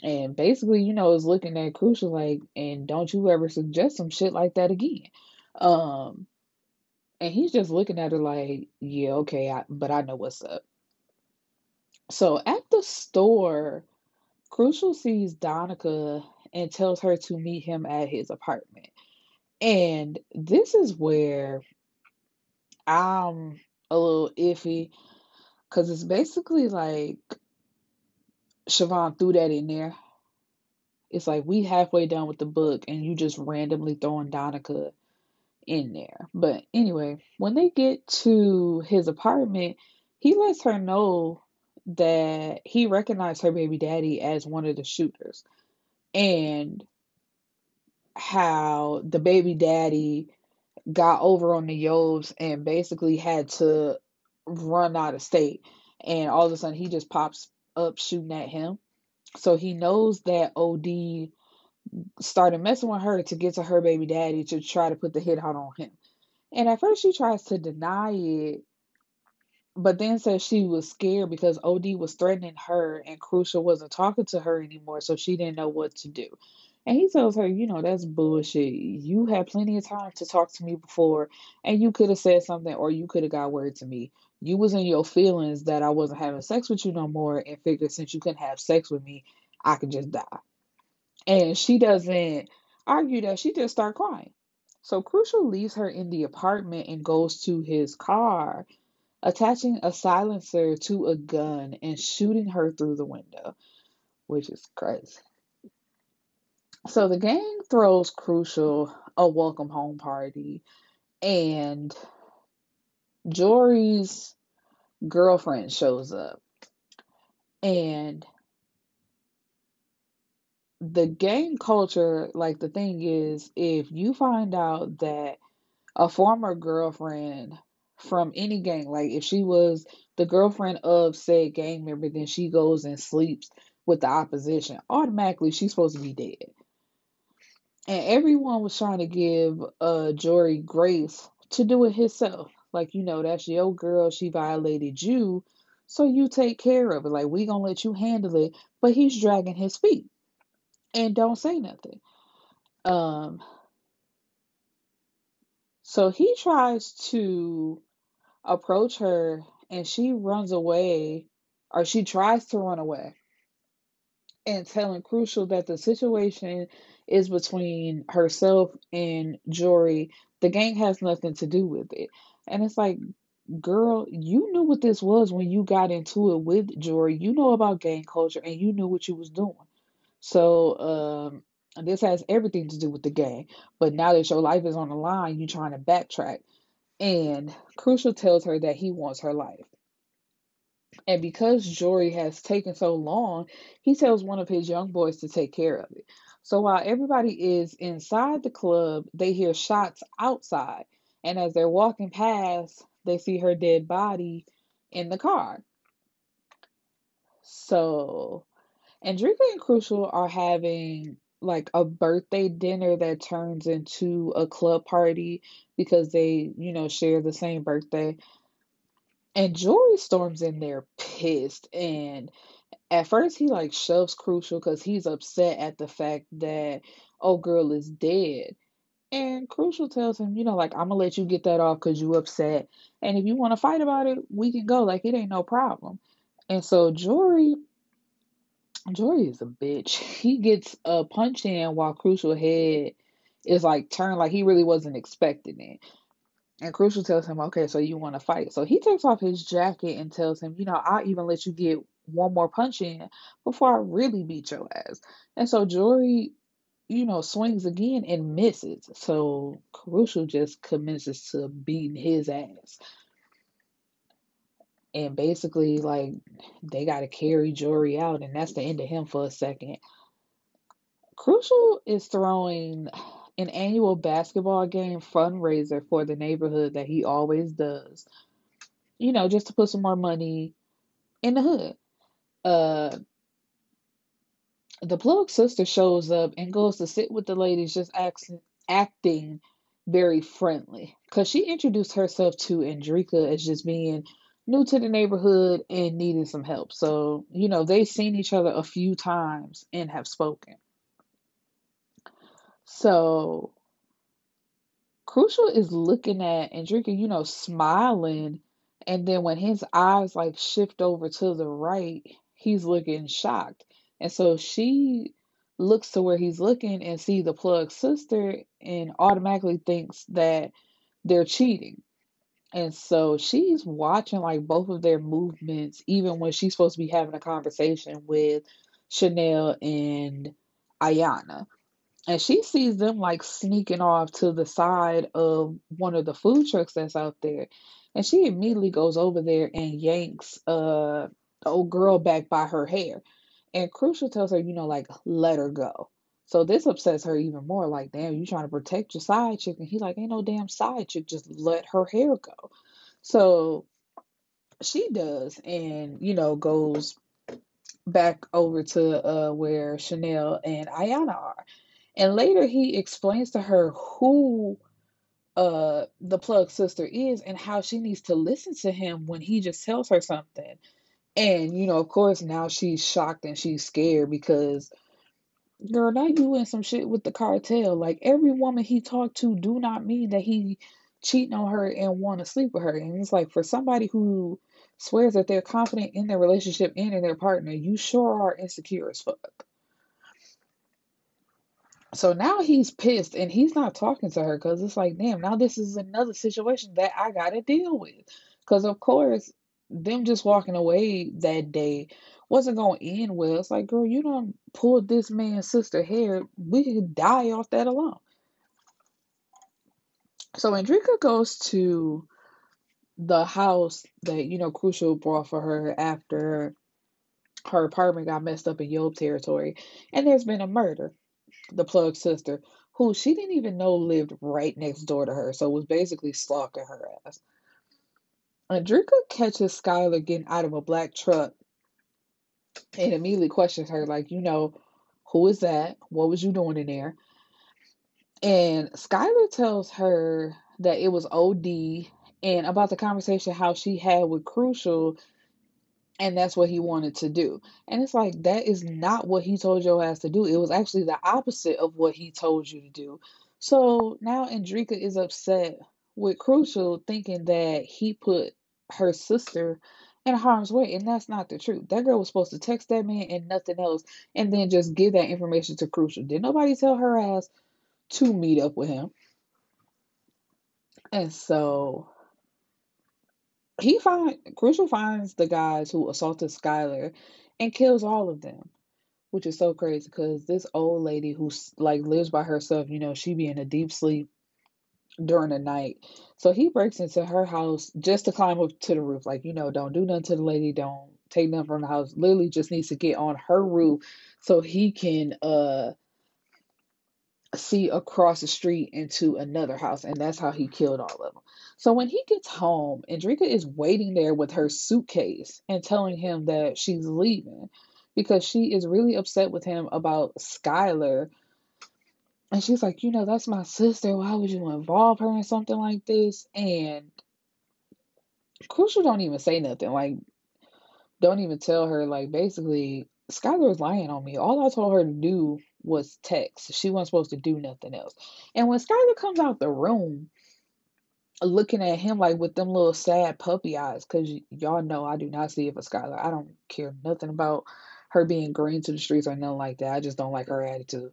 And basically, you know, is looking at Crucial like, and don't you ever suggest some shit like that again. Um, and he's just looking at her like, yeah, okay, I, but I know what's up. So at the store, Crucial sees Donica and tells her to meet him at his apartment. And this is where I'm a little iffy because it's basically like Shvonne threw that in there. It's like we halfway done with the book and you just randomly throwing Donica in there. But anyway, when they get to his apartment, he lets her know that he recognized her baby daddy as one of the shooters and how the baby daddy got over on the Yobes and basically had to run out of state. And all of a sudden, he just pops up shooting at him. So he knows that OD started messing with her to get to her baby daddy to try to put the hit out on him. And at first, she tries to deny it but then says she was scared because OD was threatening her and Crucial wasn't talking to her anymore, so she didn't know what to do. And he tells her, you know, that's bullshit. You had plenty of time to talk to me before, and you could have said something or you could have got word to me. You was in your feelings that I wasn't having sex with you no more and figured since you couldn't have sex with me, I could just die. And she doesn't argue that, she just start crying. So Crucial leaves her in the apartment and goes to his car attaching a silencer to a gun and shooting her through the window, which is crazy. So the gang throws Crucial a welcome home party, and Jory's girlfriend shows up. And the gang culture, like the thing is, if you find out that a former girlfriend from any gang. Like if she was the girlfriend of said gang member, then she goes and sleeps with the opposition. Automatically, she's supposed to be dead. And everyone was trying to give uh Jory grace to do it himself. Like, you know, that's your girl, she violated you, so you take care of it. Like, we gonna let you handle it, but he's dragging his feet and don't say nothing. Um so he tries to approach her and she runs away or she tries to run away. And telling Crucial that the situation is between herself and Jory. The gang has nothing to do with it. And it's like, girl, you knew what this was when you got into it with Jory. You know about gang culture and you knew what you was doing. So um, this has everything to do with the gang. But now that your life is on the line, you're trying to backtrack. And Crucial tells her that he wants her life. And because Jory has taken so long, he tells one of his young boys to take care of it. So while everybody is inside the club, they hear shots outside. And as they're walking past, they see her dead body in the car. So Andrika and Crucial are having like a birthday dinner that turns into a club party because they, you know, share the same birthday. And Jory storms in there pissed. And at first, he like shoves Crucial because he's upset at the fact that old girl is dead. And Crucial tells him, you know, like, I'm gonna let you get that off because you upset. And if you want to fight about it, we can go. Like, it ain't no problem. And so Jory, Jory is a bitch. He gets a punch in while Crucial head is like turned like he really wasn't expecting it. And Crucial tells him, okay, so you want to fight. So he takes off his jacket and tells him, you know, I'll even let you get one more punch in before I really beat your ass. And so Jory, you know, swings again and misses. So Crucial just commences to beating his ass. And basically, like, they got to carry Jory out, and that's the end of him for a second. Crucial is throwing an annual basketball game fundraiser for the neighborhood that he always does. You know, just to put some more money in the hood. Uh the plug sister shows up and goes to sit with the ladies just acting acting very friendly because she introduced herself to Andrika as just being new to the neighborhood and needing some help. So, you know, they've seen each other a few times and have spoken. So, Crucial is looking at Andrika, you know, smiling. And then when his eyes like shift over to the right, he's looking shocked. And so she looks to where he's looking and see the plug sister and automatically thinks that they're cheating. And so she's watching like both of their movements, even when she's supposed to be having a conversation with Chanel and Ayana. And she sees them like sneaking off to the side of one of the food trucks that's out there. And she immediately goes over there and yanks uh the old girl back by her hair. And Crucial tells her, you know, like, let her go. So this upsets her even more. Like, damn, you trying to protect your side chick. And he like, ain't no damn side chick. Just let her hair go. So she does and, you know, goes back over to uh, where Chanel and Ayana are. And later he explains to her who uh the plug sister is and how she needs to listen to him when he just tells her something. And you know, of course, now she's shocked and she's scared because girl, now you in some shit with the cartel. Like every woman he talked to do not mean that he cheating on her and want to sleep with her. And it's like for somebody who swears that they're confident in their relationship and in their partner, you sure are insecure as fuck. So now he's pissed and he's not talking to her because it's like, damn, now this is another situation that I got to deal with. Because, of course, them just walking away that day wasn't going to end well. It's like, girl, you don't pull this man's sister hair. We could die off that alone. So Andrika goes to the house that, you know, Crucial brought for her after her apartment got messed up in Yob territory. And there's been a murder the plug sister, who she didn't even know lived right next door to her, so was basically stalking her ass. Andrika catches Skylar getting out of a black truck and immediately questions her, like, you know, who is that? What was you doing in there? And Skylar tells her that it was OD and about the conversation how she had with Crucial and that's what he wanted to do. And it's like that is not what he told your ass to do. It was actually the opposite of what he told you to do. So now Andrika is upset with Crucial, thinking that he put her sister in harm's way, and that's not the truth. That girl was supposed to text that man and nothing else, and then just give that information to Crucial. Did nobody tell her ass to meet up with him? And so he find Crucial finds the guys who assaulted Skylar and kills all of them, which is so crazy because this old lady who's like lives by herself, you know, she be in a deep sleep during the night. So he breaks into her house just to climb up to the roof. Like, you know, don't do nothing to the lady, don't take nothing from the house. Literally just needs to get on her roof so he can uh see across the street into another house. And that's how he killed all of them. So when he gets home, Andrika is waiting there with her suitcase and telling him that she's leaving because she is really upset with him about Skylar and she's like, you know, that's my sister. Why would you involve her in something like this? And Crucial don't even say nothing. Like, don't even tell her. Like, basically, Skylar is lying on me. All I told her to do was text. She wasn't supposed to do nothing else. And when Skylar comes out the room, looking at him like with them little sad puppy eyes, because y- y'all know I do not see it for Skylar. I don't care nothing about her being green to the streets or nothing like that. I just don't like her attitude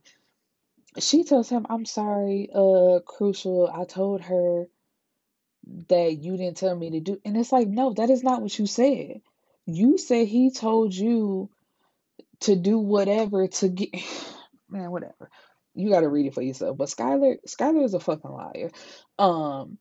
she tells him, I'm sorry, uh, Crucial. I told her that you didn't tell me to do. And it's like, no, that is not what you said. You said he told you to do whatever to get. Man, whatever. You got to read it for yourself. But Skylar, Skylar is a fucking liar. Um,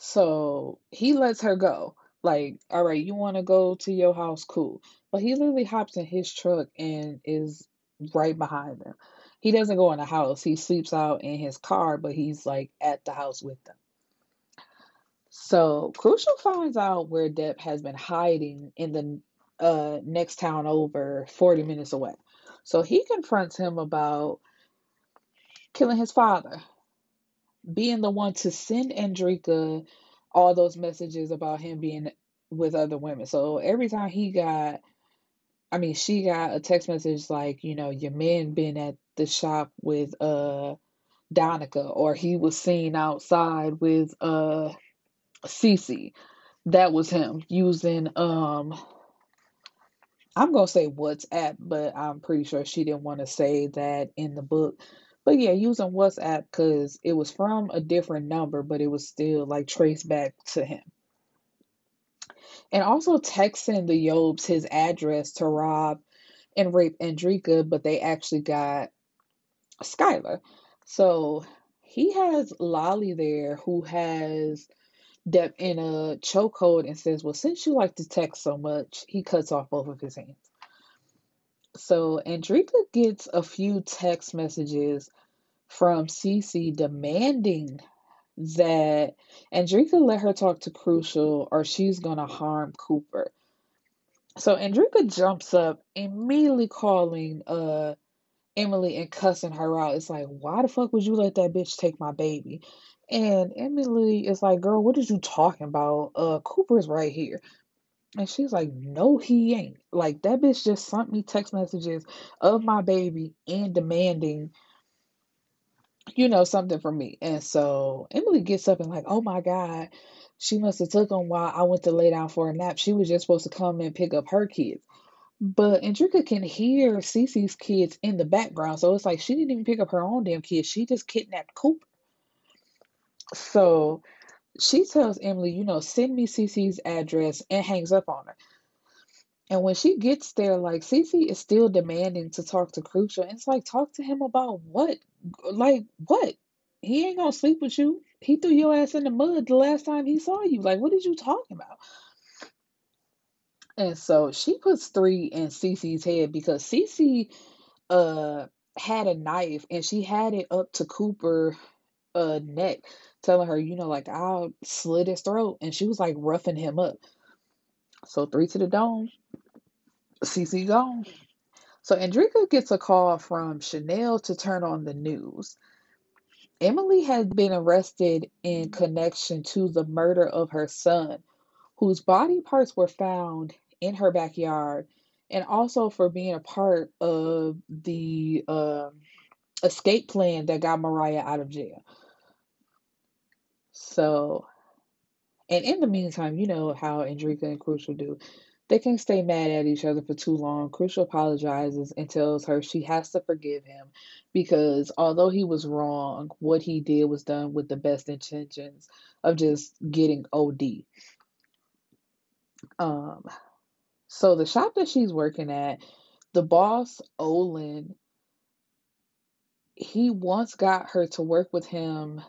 so he lets her go. Like, all right, you want to go to your house? Cool. But he literally hops in his truck and is right behind them. He doesn't go in the house. He sleeps out in his car, but he's like at the house with them. So Crucial finds out where Depp has been hiding in the uh, next town over, 40 minutes away. So he confronts him about killing his father, being the one to send Andrika all those messages about him being with other women. So every time he got I mean, she got a text message like, you know, your man been at the shop with uh Donica, or he was seen outside with uh Cece. That was him using um I'm gonna say WhatsApp, but I'm pretty sure she didn't want to say that in the book. But yeah, using WhatsApp because it was from a different number, but it was still like traced back to him. And also texting the Yobes his address to rob and rape Andrika, but they actually got Skylar. So he has Lolly there who has Depp in a chokehold and says, Well, since you like to text so much, he cuts off both of his hands. So Andrika gets a few text messages from Cece demanding that Andrika let her talk to Crucial or she's gonna harm Cooper. So Andrika jumps up, immediately calling uh Emily and cussing her out. It's like, why the fuck would you let that bitch take my baby? And Emily is like, girl, what is you talking about? Uh Cooper's right here. And she's like, no, he ain't. Like that bitch just sent me text messages of my baby and demanding you know, something from me. And so Emily gets up and like, oh my God, she must have took him while I went to lay down for a nap. She was just supposed to come and pick up her kids. But Andrika can hear Cece's kids in the background. So it's like she didn't even pick up her own damn kids. She just kidnapped Cooper. So she tells Emily, you know, send me Cece's address and hangs up on her. And when she gets there, like Cece is still demanding to talk to Crucial. And it's like, talk to him about what? Like, what? He ain't gonna sleep with you. He threw your ass in the mud the last time he saw you. Like, what are you talking about? And so she puts three in Cece's head because Cece uh had a knife and she had it up to Cooper uh neck, telling her, you know, like I'll slit his throat. And she was like roughing him up. So three to the dome. Cece gone. So Andrika gets a call from Chanel to turn on the news. Emily had been arrested in connection to the murder of her son, whose body parts were found in her backyard, and also for being a part of the uh, escape plan that got Mariah out of jail. So And in the meantime, you know how Andrika and Crucial do. They can stay mad at each other for too long. Crucial apologizes and tells her she has to forgive him because although he was wrong, what he did was done with the best intentions of just getting OD. Um, so the shop that she's working at, the boss Olin, he once got her to work with him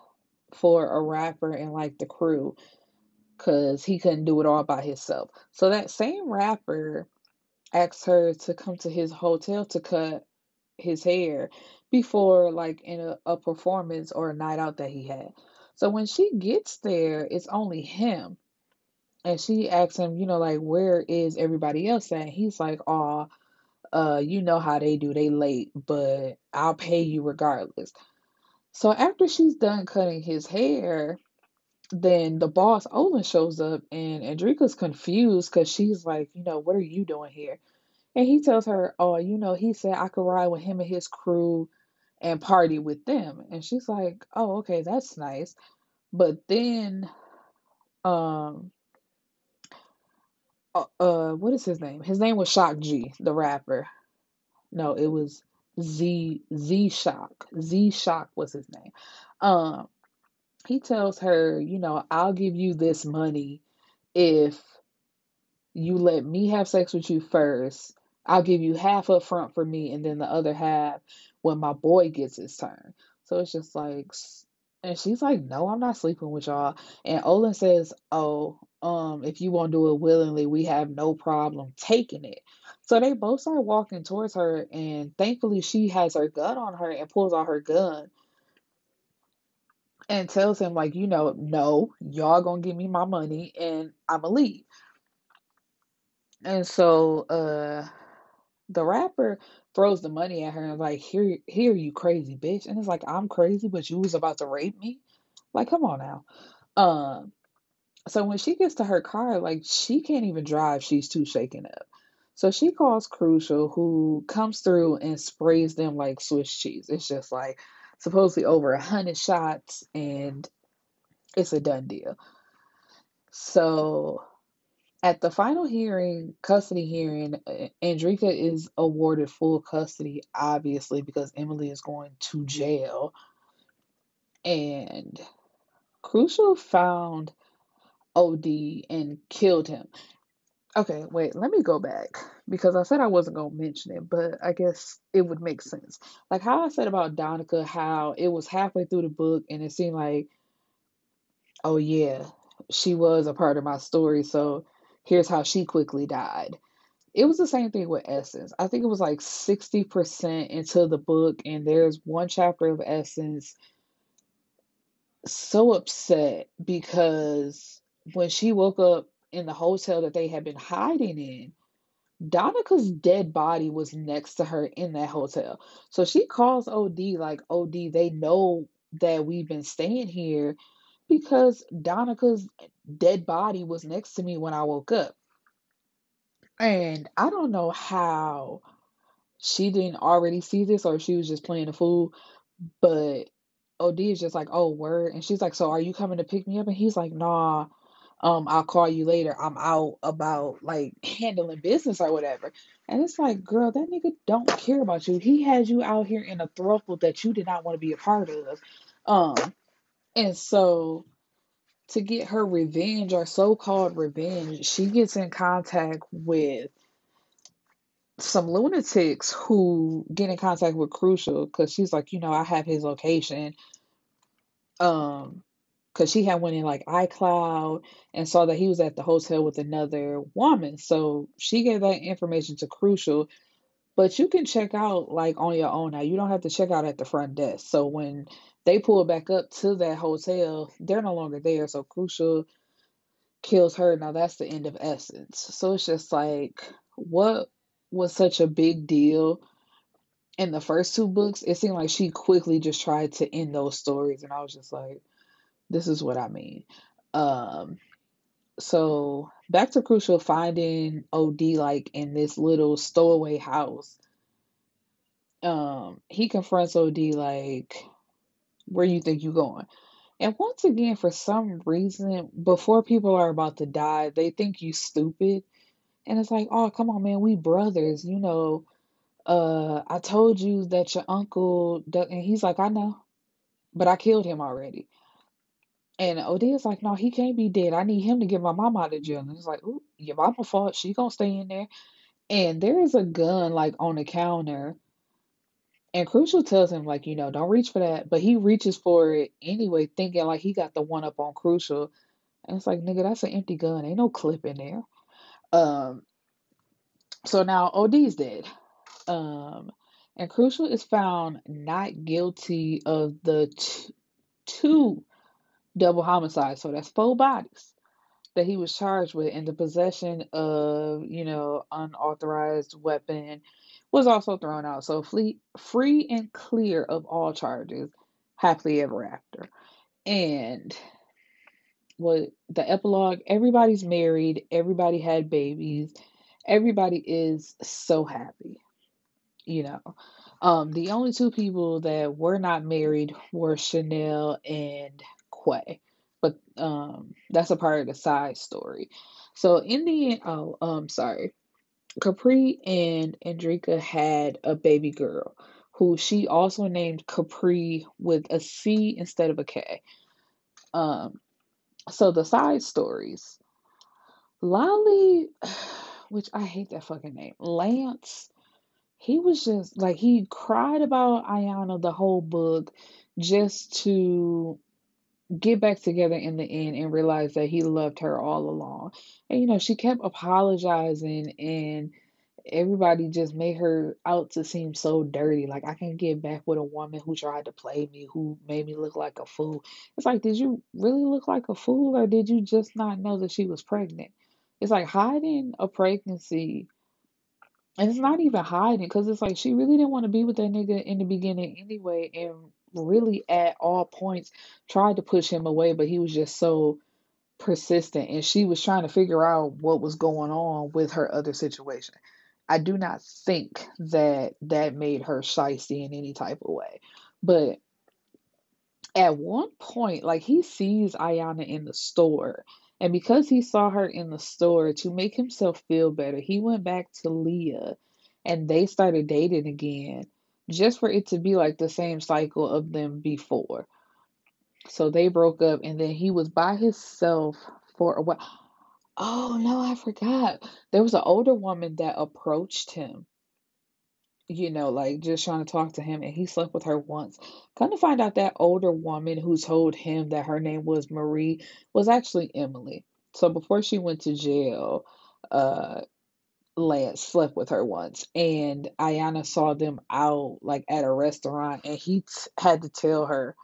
for a rapper and like the crew because he couldn't do it all by himself. So that same rapper asked her to come to his hotel to cut his hair before like in a, a performance or a night out that he had. So when she gets there, it's only him. And she asks him, you know, like, where is everybody else at? He's like, oh, uh, you know how they do, they late, but I'll pay you regardless. So after she's done cutting his hair, then the boss Olin shows up and Andrika's confused because she's like, you know, what are you doing here? And he tells her, oh, you know, he said I could ride with him and his crew and party with them. And she's like, oh, okay, that's nice. But then, um, uh, uh what is his name? His name was Shock G, the rapper. No, it was Z Z Shock. Z Shock was his name. Um, he tells her, you know, I'll give you this money if you let me have sex with you first. I'll give you half up front for me and then the other half when my boy gets his turn. So it's just like and she's like, No, I'm not sleeping with y'all. And Olin says, Oh, um, if you won't do it willingly, we have no problem taking it. So they both start walking towards her, and thankfully she has her gun on her and pulls out her gun and tells him, like, you know, no, y'all gonna give me my money and I'ma leave. And so uh the rapper throws the money at her and like, here here you crazy bitch. And it's like, I'm crazy, but you was about to rape me? Like, come on now. Um so when she gets to her car, like she can't even drive, she's too shaken up. So she calls Crucial, who comes through and sprays them like Swiss cheese. It's just like supposedly over a hundred shots, and it's a done deal. So at the final hearing, custody hearing, Andrika is awarded full custody, obviously, because Emily is going to jail. And Crucial found OD and killed him. Okay, wait, let me go back because I said I wasn't going to mention it, but I guess it would make sense. Like how I said about Donica, how it was halfway through the book and it seemed like, oh yeah, she was a part of my story, so here's how she quickly died. It was the same thing with Essence. I think it was like 60% into the book, and there's one chapter of Essence so upset because when she woke up in the hotel that they had been hiding in, Donica's dead body was next to her in that hotel. So she calls OD like, OD, they know that we've been staying here because Donica's dead body was next to me when I woke up. And I don't know how she didn't already see this or she was just playing a fool, but OD is just like, oh, word. And she's like, so are you coming to pick me up? And he's like, nah, um, I'll call you later. I'm out about like handling business or whatever. And it's like, girl, that nigga don't care about you. He had you out here in a throuple that you did not want to be a part of. Um, and so to get her revenge or so-called revenge, she gets in contact with some lunatics who get in contact with Crucial because she's like, you know, I have his location. Um, because she had went in like iCloud and saw that he was at the hotel with another woman. So she gave that information to Crucial. But you can check out like on your own now. You don't have to check out at the front desk. So when they pull back up to that hotel, they're no longer there. So Crucial kills her. Now that's the end of Essence. So it's just like, what was such a big deal in the first two books? It seemed like she quickly just tried to end those stories. And I was just like, this is what I mean. Um, so back to Crucial finding OD like in this little stowaway house. Um, he confronts OD like, where you think you going? And once again, for some reason, before people are about to die, they think you stupid. And it's like, oh, come on, man, we brothers, you know. Uh, I told you that your uncle, and he's like, I know, but I killed him already. And Odia's like, no, he can't be dead. I need him to get my mom out of jail. And it's like, ooh, your mama fault. She gonna stay in there. And there is a gun like on the counter. And Crucial tells him, like, you know, don't reach for that. But he reaches for it anyway, thinking like he got the one up on Crucial. And it's like, nigga, that's an empty gun. Ain't no clip in there. Um, so now OD's dead. Um, and Crucial is found not guilty of the t- two double homicide. So that's four bodies that he was charged with, and the possession of, you know, unauthorized weapon was also thrown out. So free, free and clear of all charges, happily ever after. And what the epilogue everybody's married, everybody had babies, everybody is so happy, you know. Um, the only two people that were not married were Chanel and Quay, but um, that's a part of the side story. So in the end, oh, um, sorry, Capri and Andrika had a baby girl who she also named Capri with a C instead of a K. Um, so the side stories, Lolly, which I hate that fucking name, Lance. He was just like he cried about Ayana the whole book just to get back together in the end and realize that he loved her all along. And you know, she kept apologizing and everybody just made her out to seem so dirty. Like I can get back with a woman who tried to play me, who made me look like a fool. It's like, did you really look like a fool or did you just not know that she was pregnant? It's like hiding a pregnancy. And it's not even hiding because it's like she really didn't want to be with that nigga in the beginning anyway. And really, at all points, tried to push him away, but he was just so persistent. And she was trying to figure out what was going on with her other situation. I do not think that that made her shisty in any type of way. But at one point, like he sees Ayana in the store. And because he saw her in the store, to make himself feel better, he went back to Leah and they started dating again just for it to be like the same cycle of them before. So they broke up and then he was by himself for a while. Oh no, I forgot. There was an older woman that approached him, you know, like just trying to talk to him, and he slept with her once. Come to find out that older woman who told him that her name was Marie was actually Emily. So before she went to jail, uh, Lance slept with her once, and Ayana saw them out like at a restaurant, and he t- had to tell her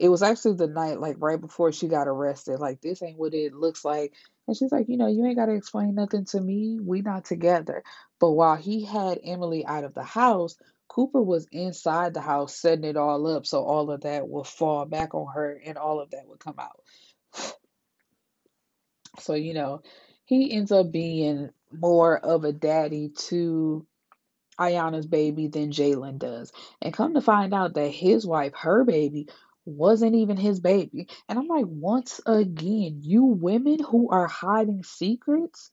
it was actually the night, like right before she got arrested. Like, this ain't what it looks like. And she's like, you know, you ain't got to explain nothing to me. We not together. But while he had Emily out of the house, Cooper was inside the house setting it all up so all of that would fall back on her and all of that would come out. So, you know, he ends up being more of a daddy to Ayana's baby than Jalen does. And come to find out that his wife, her baby, wasn't even his baby. And I'm like, once again, you women who are hiding secrets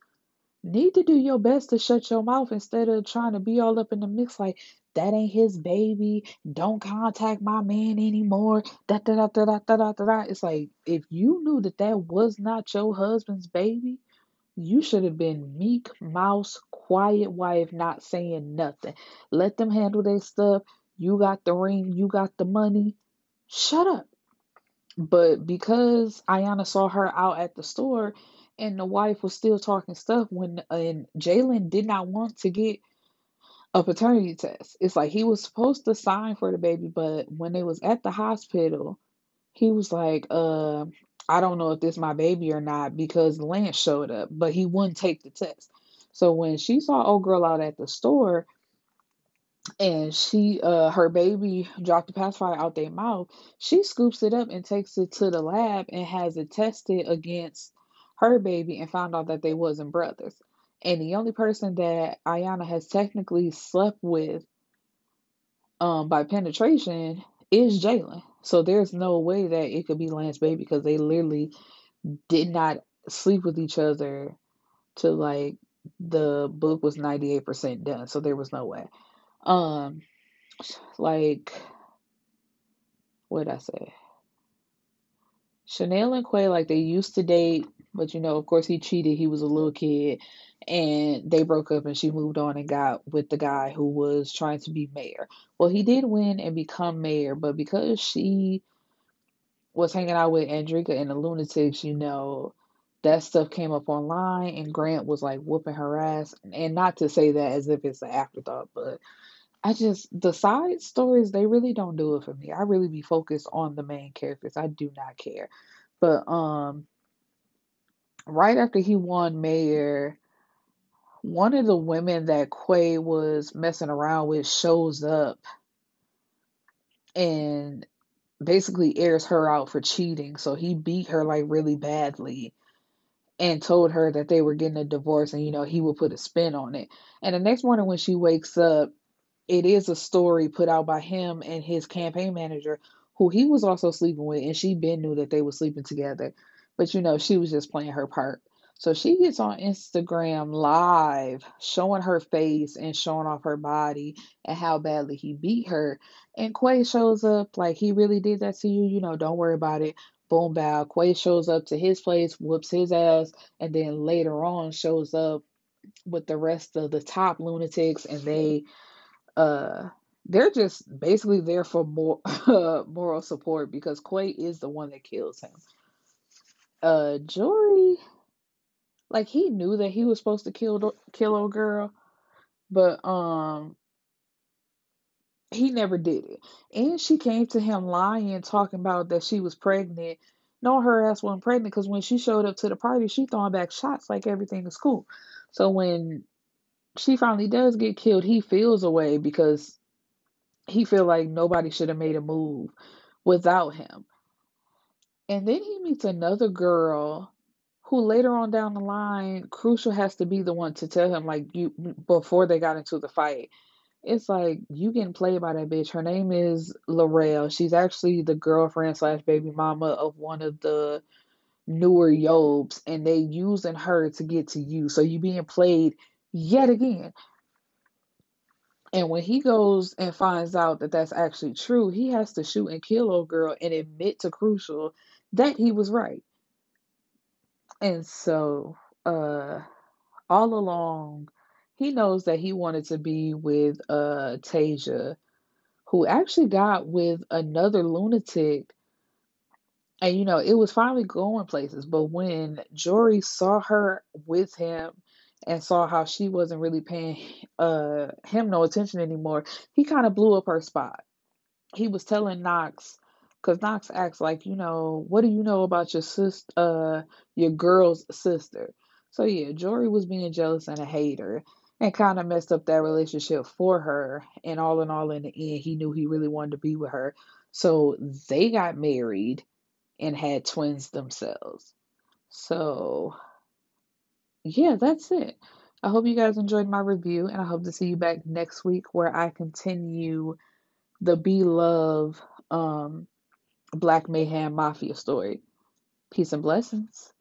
need to do your best to shut your mouth instead of trying to be all up in the mix like that ain't his baby. Don't contact my man anymore. Da da da da da da da da. It's like if you knew that that was not your husband's baby, you should have been meek, mouse, quiet wife, not saying nothing. Let them handle their stuff. You got the ring, you got the money. Shut up. But because Ayana saw her out at the store and the wife was still talking stuff when and Jalen did not want to get a paternity test. It's like he was supposed to sign for the baby, but when they was at the hospital, he was like, uh, I don't know if this my baby or not because Lance showed up, but he wouldn't take the test. So when she saw old girl out at the store and she uh her baby dropped the pacifier out their mouth, she scoops it up and takes it to the lab and has it tested against her baby and found out that they wasn't brothers. And the only person that Ayana has technically slept with um by penetration is Jalen. So there's no way that it could be Lance Baby because they literally did not sleep with each other to like the book was 98% done. So there was no way. Um like what did I say? Chanel and Quay, like they used to date, but you know, of course, he cheated. He was a little kid, and they broke up, and she moved on and got with the guy who was trying to be mayor. Well, he did win and become mayor, but because she was hanging out with Andrika and the lunatics, you know, that stuff came up online, and Grant was like whooping her ass. And not to say that as if it's an afterthought, but I just the side stories they really don't do it for me. I really be focused on the main characters. I do not care. But um right after he won mayor, one of the women that Quay was messing around with shows up and basically airs her out for cheating. So he beat her like really badly and told her that they were getting a divorce and you know he would put a spin on it. And the next morning when she wakes up, it is a story put out by him and his campaign manager, who he was also sleeping with, and she been knew that they were sleeping together. But you know, she was just playing her part. So she gets on Instagram live showing her face and showing off her body and how badly he beat her. And Quay shows up like he really did that to you, you know, don't worry about it. Boom bow. Quay shows up to his place, whoops his ass, and then later on shows up with the rest of the top lunatics and they uh they're just basically there for more moral support because Quay is the one that kills him. Uh Jory like he knew that he was supposed to kill kill old girl, but um he never did it. And she came to him lying, talking about that she was pregnant. No, her ass wasn't pregnant because when she showed up to the party, she throwing back shots like everything is cool. So when she finally does get killed, he feels away because he feel like nobody should have made a move without him. And then he meets another girl who later on down the line, Crucial has to be the one to tell him like you before they got into the fight. It's like you getting played by that bitch. Her name is Laurel. She's actually the girlfriend slash baby mama of one of the newer Yobes, and they using her to get to you. So you being played yet again. And when he goes and finds out that that's actually true, he has to shoot and kill old girl and admit to Crucial that he was right. And so, uh, all along, he knows that he wanted to be with uh Tasia, who actually got with another lunatic. And you know, it was finally going places. But when Jory saw her with him and saw how she wasn't really paying uh him no attention anymore, he kind of blew up her spot. He was telling Knox because Knox acts like, you know, what do you know about your sister, uh, your girl's sister? So yeah, Jory was being jealous and a hater and kind of messed up that relationship for her. And all in all, in the end, he knew he really wanted to be with her. So they got married and had twins themselves. So yeah, that's it. I hope you guys enjoyed my review, and I hope to see you back next week where I continue the Be Love um, Black Mayhem Mafia story. Peace and blessings.